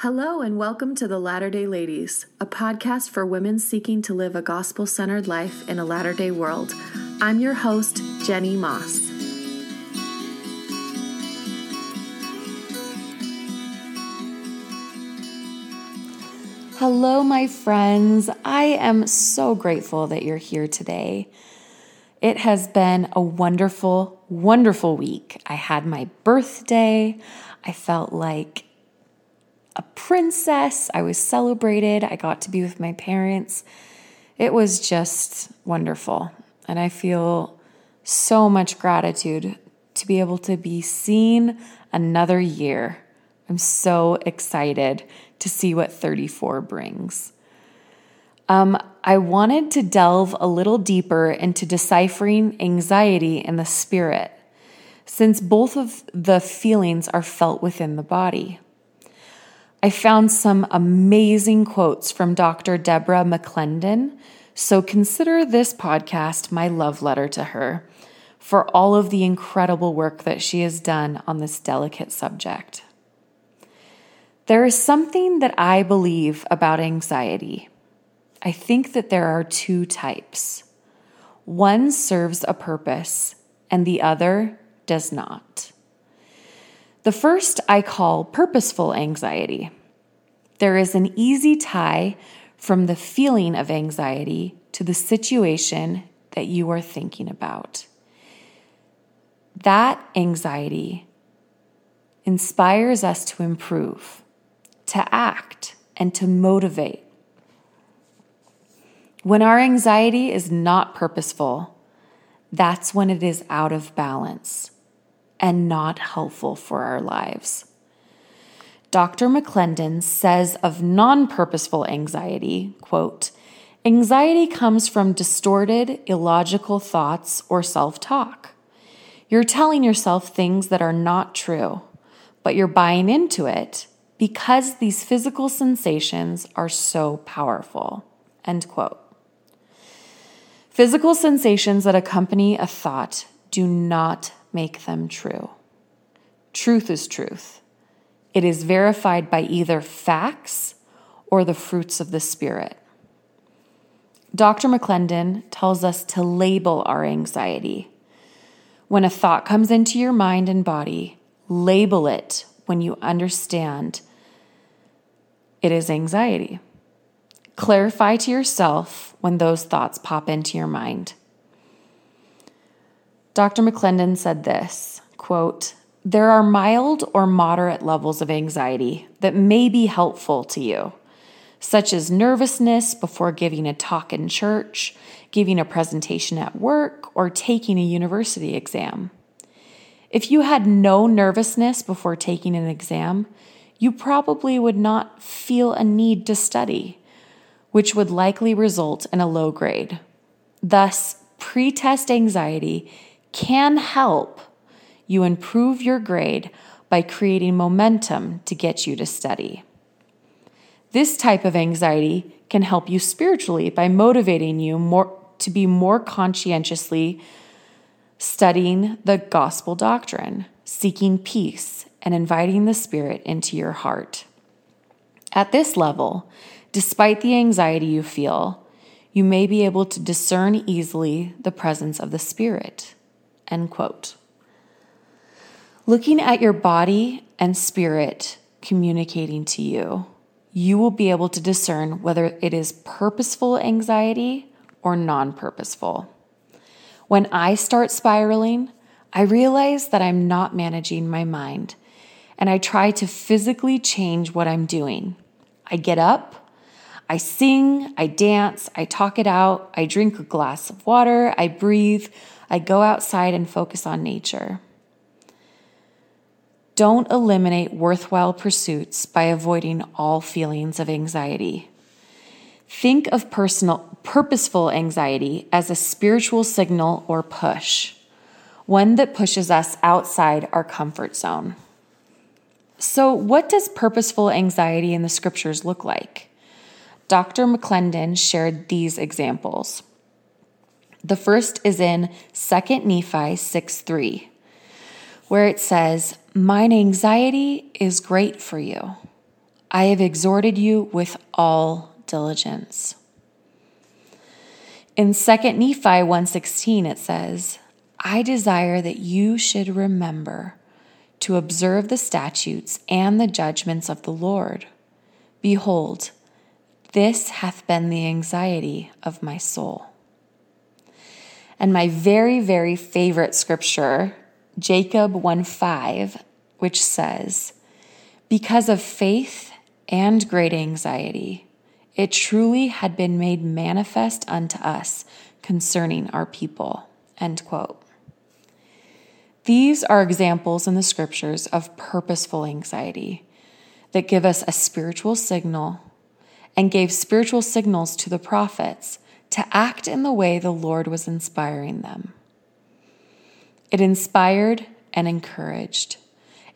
Hello, and welcome to the Latter day Ladies, a podcast for women seeking to live a gospel centered life in a latter day world. I'm your host, Jenny Moss. Hello, my friends. I am so grateful that you're here today. It has been a wonderful, wonderful week. I had my birthday. I felt like a princess. I was celebrated. I got to be with my parents. It was just wonderful. And I feel so much gratitude to be able to be seen another year. I'm so excited to see what 34 brings. Um, I wanted to delve a little deeper into deciphering anxiety in the spirit, since both of the feelings are felt within the body. I found some amazing quotes from Dr. Deborah McClendon, so consider this podcast my love letter to her for all of the incredible work that she has done on this delicate subject. There is something that I believe about anxiety. I think that there are two types. One serves a purpose, and the other does not. The first I call purposeful anxiety. There is an easy tie from the feeling of anxiety to the situation that you are thinking about. That anxiety inspires us to improve, to act, and to motivate. When our anxiety is not purposeful, that's when it is out of balance and not helpful for our lives. Dr. McClendon says of non-purposeful anxiety, quote, Anxiety comes from distorted, illogical thoughts or self-talk. You're telling yourself things that are not true, but you're buying into it because these physical sensations are so powerful. End quote. Physical sensations that accompany a thought do not make them true. Truth is truth. It is verified by either facts or the fruits of the Spirit. Dr. McClendon tells us to label our anxiety. When a thought comes into your mind and body, label it when you understand it is anxiety. Clarify to yourself when those thoughts pop into your mind. Dr. McClendon said this quote, There are mild or moderate levels of anxiety that may be helpful to you, such as nervousness before giving a talk in church, giving a presentation at work, or taking a university exam. If you had no nervousness before taking an exam, you probably would not feel a need to study, which would likely result in a low grade. Thus, pretest anxiety can help you improve your grade by creating momentum to get you to study. This type of anxiety can help you spiritually by motivating you more to be more conscientiously studying the gospel doctrine, seeking peace, and inviting the Spirit into your heart. At this level, despite the anxiety you feel, you may be able to discern easily the presence of the Spirit. End quote. Looking at your body and spirit communicating to you, you will be able to discern whether it is purposeful anxiety or non purposeful. When I start spiraling, I realize that I'm not managing my mind and I try to physically change what I'm doing. I get up, I sing, I dance, I talk it out, I drink a glass of water, I breathe, I go outside and focus on nature. Don't eliminate worthwhile pursuits by avoiding all feelings of anxiety. Think of personal, purposeful anxiety as a spiritual signal or push, one that pushes us outside our comfort zone. So, what does purposeful anxiety in the scriptures look like? Dr. McClendon shared these examples. The first is in 2 Nephi 6 3, where it says, Mine anxiety is great for you. I have exhorted you with all diligence. In 2 Nephi 1:16 it says, I desire that you should remember to observe the statutes and the judgments of the Lord. Behold, this hath been the anxiety of my soul. And my very, very favorite scripture, Jacob 1 5, which says, Because of faith and great anxiety, it truly had been made manifest unto us concerning our people. End quote. These are examples in the scriptures of purposeful anxiety that give us a spiritual signal and gave spiritual signals to the prophets to act in the way the Lord was inspiring them. It inspired and encouraged.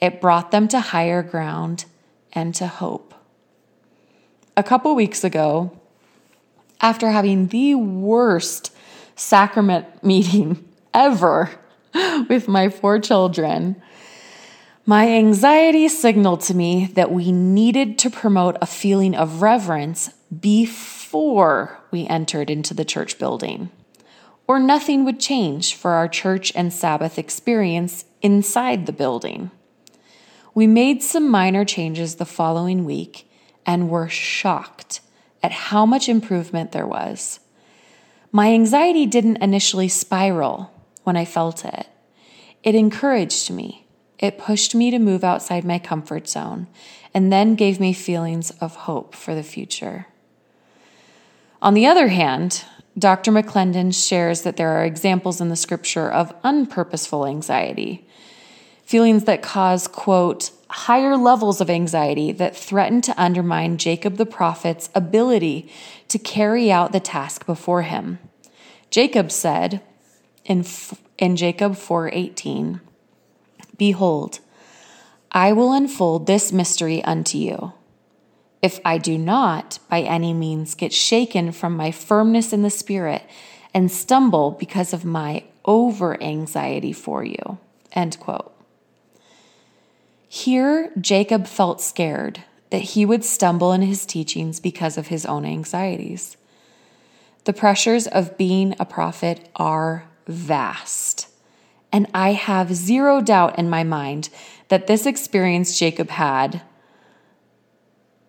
It brought them to higher ground and to hope. A couple weeks ago, after having the worst sacrament meeting ever with my four children, my anxiety signaled to me that we needed to promote a feeling of reverence before we entered into the church building, or nothing would change for our church and Sabbath experience inside the building. We made some minor changes the following week and were shocked at how much improvement there was. My anxiety didn't initially spiral when I felt it. It encouraged me. It pushed me to move outside my comfort zone and then gave me feelings of hope for the future. On the other hand, Dr. McClendon shares that there are examples in the scripture of unpurposeful anxiety, feelings that cause, quote, higher levels of anxiety that threaten to undermine Jacob the prophet's ability to carry out the task before him. Jacob said, in, in Jacob 4:18, Behold, I will unfold this mystery unto you. If I do not by any means get shaken from my firmness in the spirit and stumble because of my over anxiety for you. End quote. Here, Jacob felt scared that he would stumble in his teachings because of his own anxieties. The pressures of being a prophet are vast. And I have zero doubt in my mind that this experience Jacob had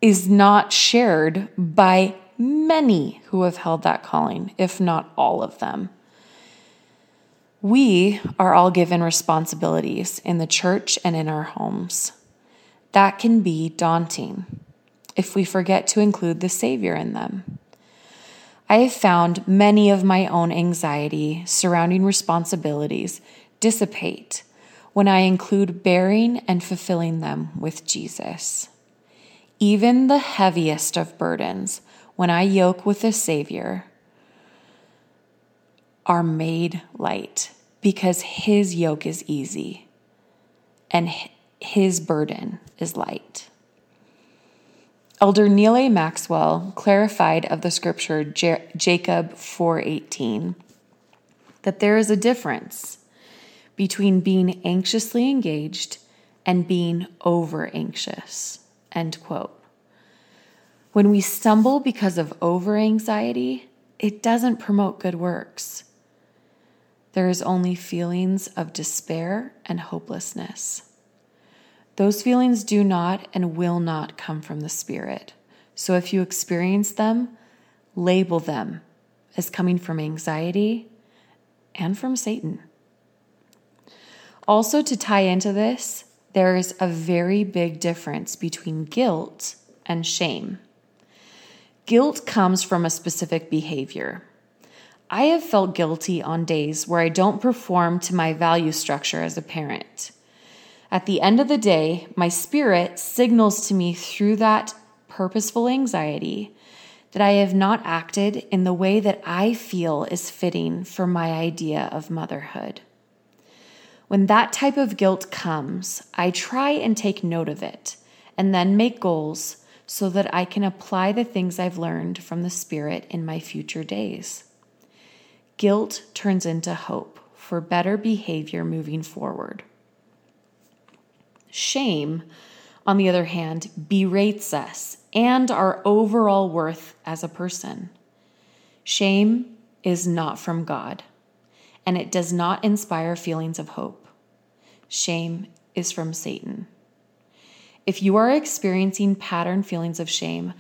is not shared by many who have held that calling, if not all of them. We are all given responsibilities in the church and in our homes. That can be daunting if we forget to include the Savior in them. I have found many of my own anxiety surrounding responsibilities dissipate when I include bearing and fulfilling them with Jesus. Even the heaviest of burdens, when I yoke with the Savior, are made light because His yoke is easy and His burden is light. Elder Neal A. Maxwell clarified of the scripture Jacob 4:18 that there is a difference between being anxiously engaged and being over anxious. End quote. When we stumble because of over anxiety, it doesn't promote good works. There is only feelings of despair and hopelessness. Those feelings do not and will not come from the Spirit. So if you experience them, label them as coming from anxiety and from Satan. Also, to tie into this, there is a very big difference between guilt and shame. Guilt comes from a specific behavior. I have felt guilty on days where I don't perform to my value structure as a parent. At the end of the day, my spirit signals to me through that purposeful anxiety that I have not acted in the way that I feel is fitting for my idea of motherhood. When that type of guilt comes, I try and take note of it and then make goals so that I can apply the things I've learned from the Spirit in my future days. Guilt turns into hope for better behavior moving forward. Shame, on the other hand, berates us and our overall worth as a person. Shame is not from God, and it does not inspire feelings of hope. Shame is from Satan. If you are experiencing pattern feelings of shame,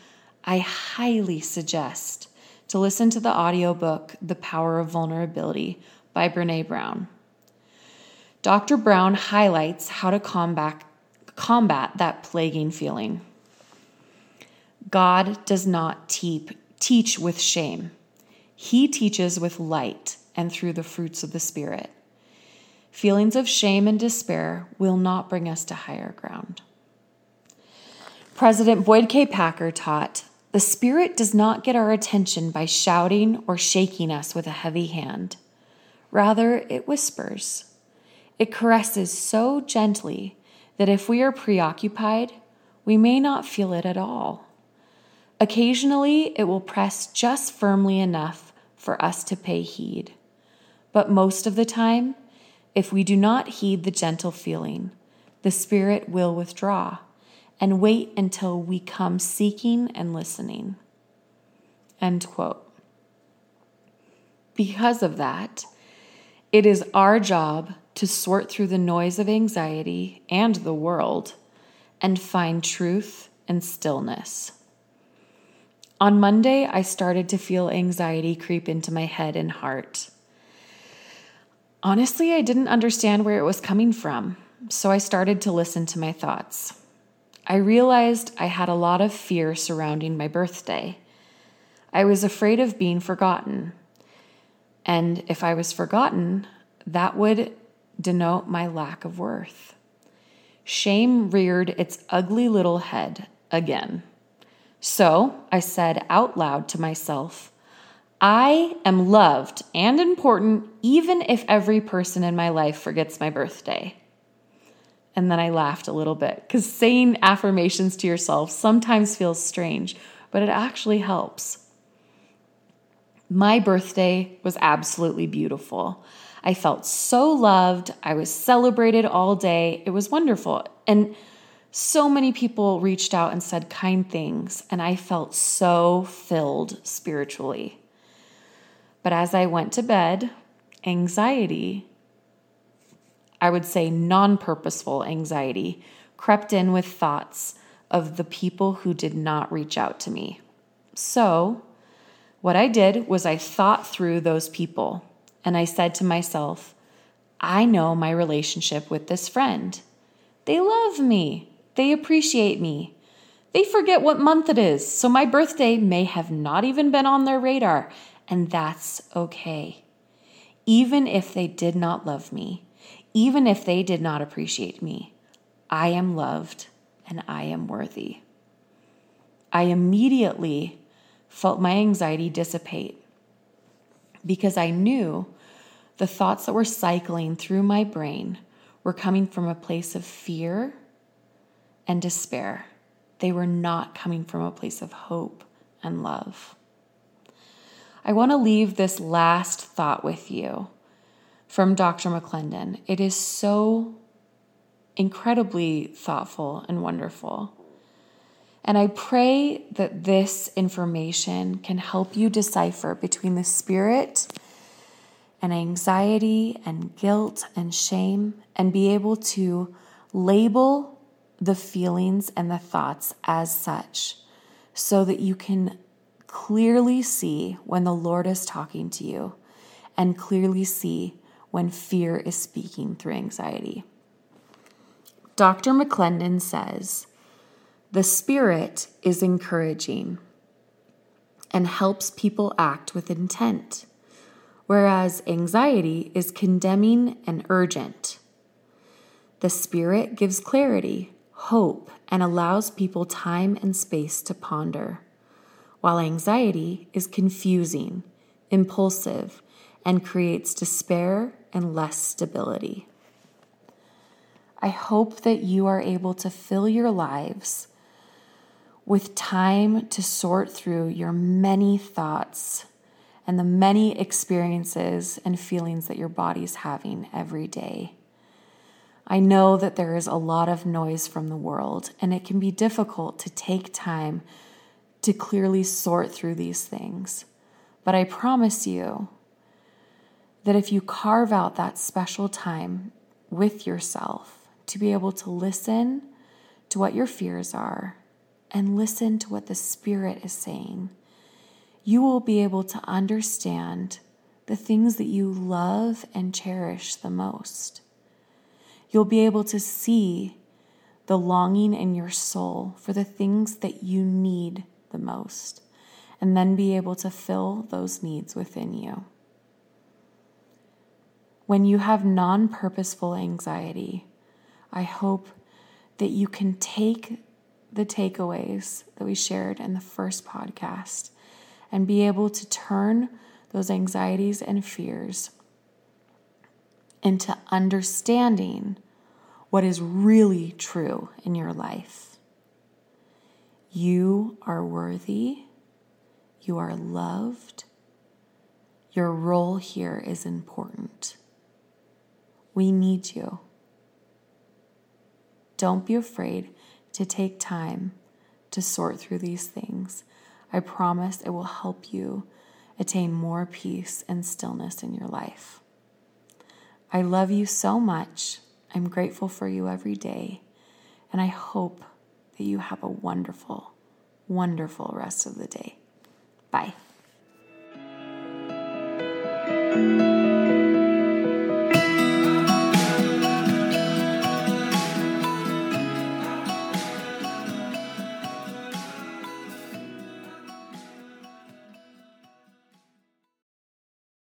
I highly suggest to listen to the audiobook The Power of Vulnerability by Brene Brown. Dr. Brown highlights how to combat, combat that plaguing feeling. God does not teep, teach with shame, He teaches with light and through the fruits of the Spirit. Feelings of shame and despair will not bring us to higher ground. President Boyd K. Packer taught the Spirit does not get our attention by shouting or shaking us with a heavy hand. Rather, it whispers. It caresses so gently that if we are preoccupied, we may not feel it at all. Occasionally, it will press just firmly enough for us to pay heed. But most of the time, if we do not heed the gentle feeling, the Spirit will withdraw and wait until we come seeking and listening. End quote. Because of that, it is our job to sort through the noise of anxiety and the world and find truth and stillness. On Monday, I started to feel anxiety creep into my head and heart. Honestly, I didn't understand where it was coming from, so I started to listen to my thoughts. I realized I had a lot of fear surrounding my birthday. I was afraid of being forgotten. And if I was forgotten, that would denote my lack of worth. Shame reared its ugly little head again. So I said out loud to myself, I am loved and important even if every person in my life forgets my birthday. And then I laughed a little bit because saying affirmations to yourself sometimes feels strange, but it actually helps. My birthday was absolutely beautiful. I felt so loved. I was celebrated all day. It was wonderful. And so many people reached out and said kind things, and I felt so filled spiritually. But as I went to bed, anxiety I would say non purposeful anxiety crept in with thoughts of the people who did not reach out to me. So, what I did was I thought through those people and I said to myself, I know my relationship with this friend. They love me, they appreciate me. They forget what month it is, so my birthday may have not even been on their radar, and that's okay. Even if they did not love me, even if they did not appreciate me, I am loved and I am worthy. I immediately felt my anxiety dissipate because I knew the thoughts that were cycling through my brain were coming from a place of fear and despair. They were not coming from a place of hope and love. I want to leave this last thought with you from Dr. McClendon. It is so incredibly thoughtful and wonderful. And I pray that this information can help you decipher between the spirit and anxiety and guilt and shame and be able to label the feelings and the thoughts as such so that you can clearly see when the Lord is talking to you and clearly see when fear is speaking through anxiety. Dr. McClendon says the Spirit is encouraging and helps people act with intent, whereas anxiety is condemning and urgent. The Spirit gives clarity, hope, and allows people time and space to ponder, while anxiety is confusing, impulsive, and creates despair and less stability. I hope that you are able to fill your lives with time to sort through your many thoughts and the many experiences and feelings that your body's having every day. I know that there is a lot of noise from the world, and it can be difficult to take time to clearly sort through these things. But I promise you that if you carve out that special time with yourself to be able to listen to what your fears are and listen to what the Spirit is saying, you will be able to understand the things that you love and cherish the most. You'll be able to see the longing in your soul for the things that you need the most, and then be able to fill those needs within you. When you have non purposeful anxiety, I hope that you can take the takeaways that we shared in the first podcast and be able to turn those anxieties and fears into understanding what is really true in your life. You are worthy. You are loved. Your role here is important. We need you. Don't be afraid to take time to sort through these things. I promise it will help you attain more peace and stillness in your life. I love you so much. I'm grateful for you every day. And I hope that you have a wonderful, wonderful rest of the day. Bye.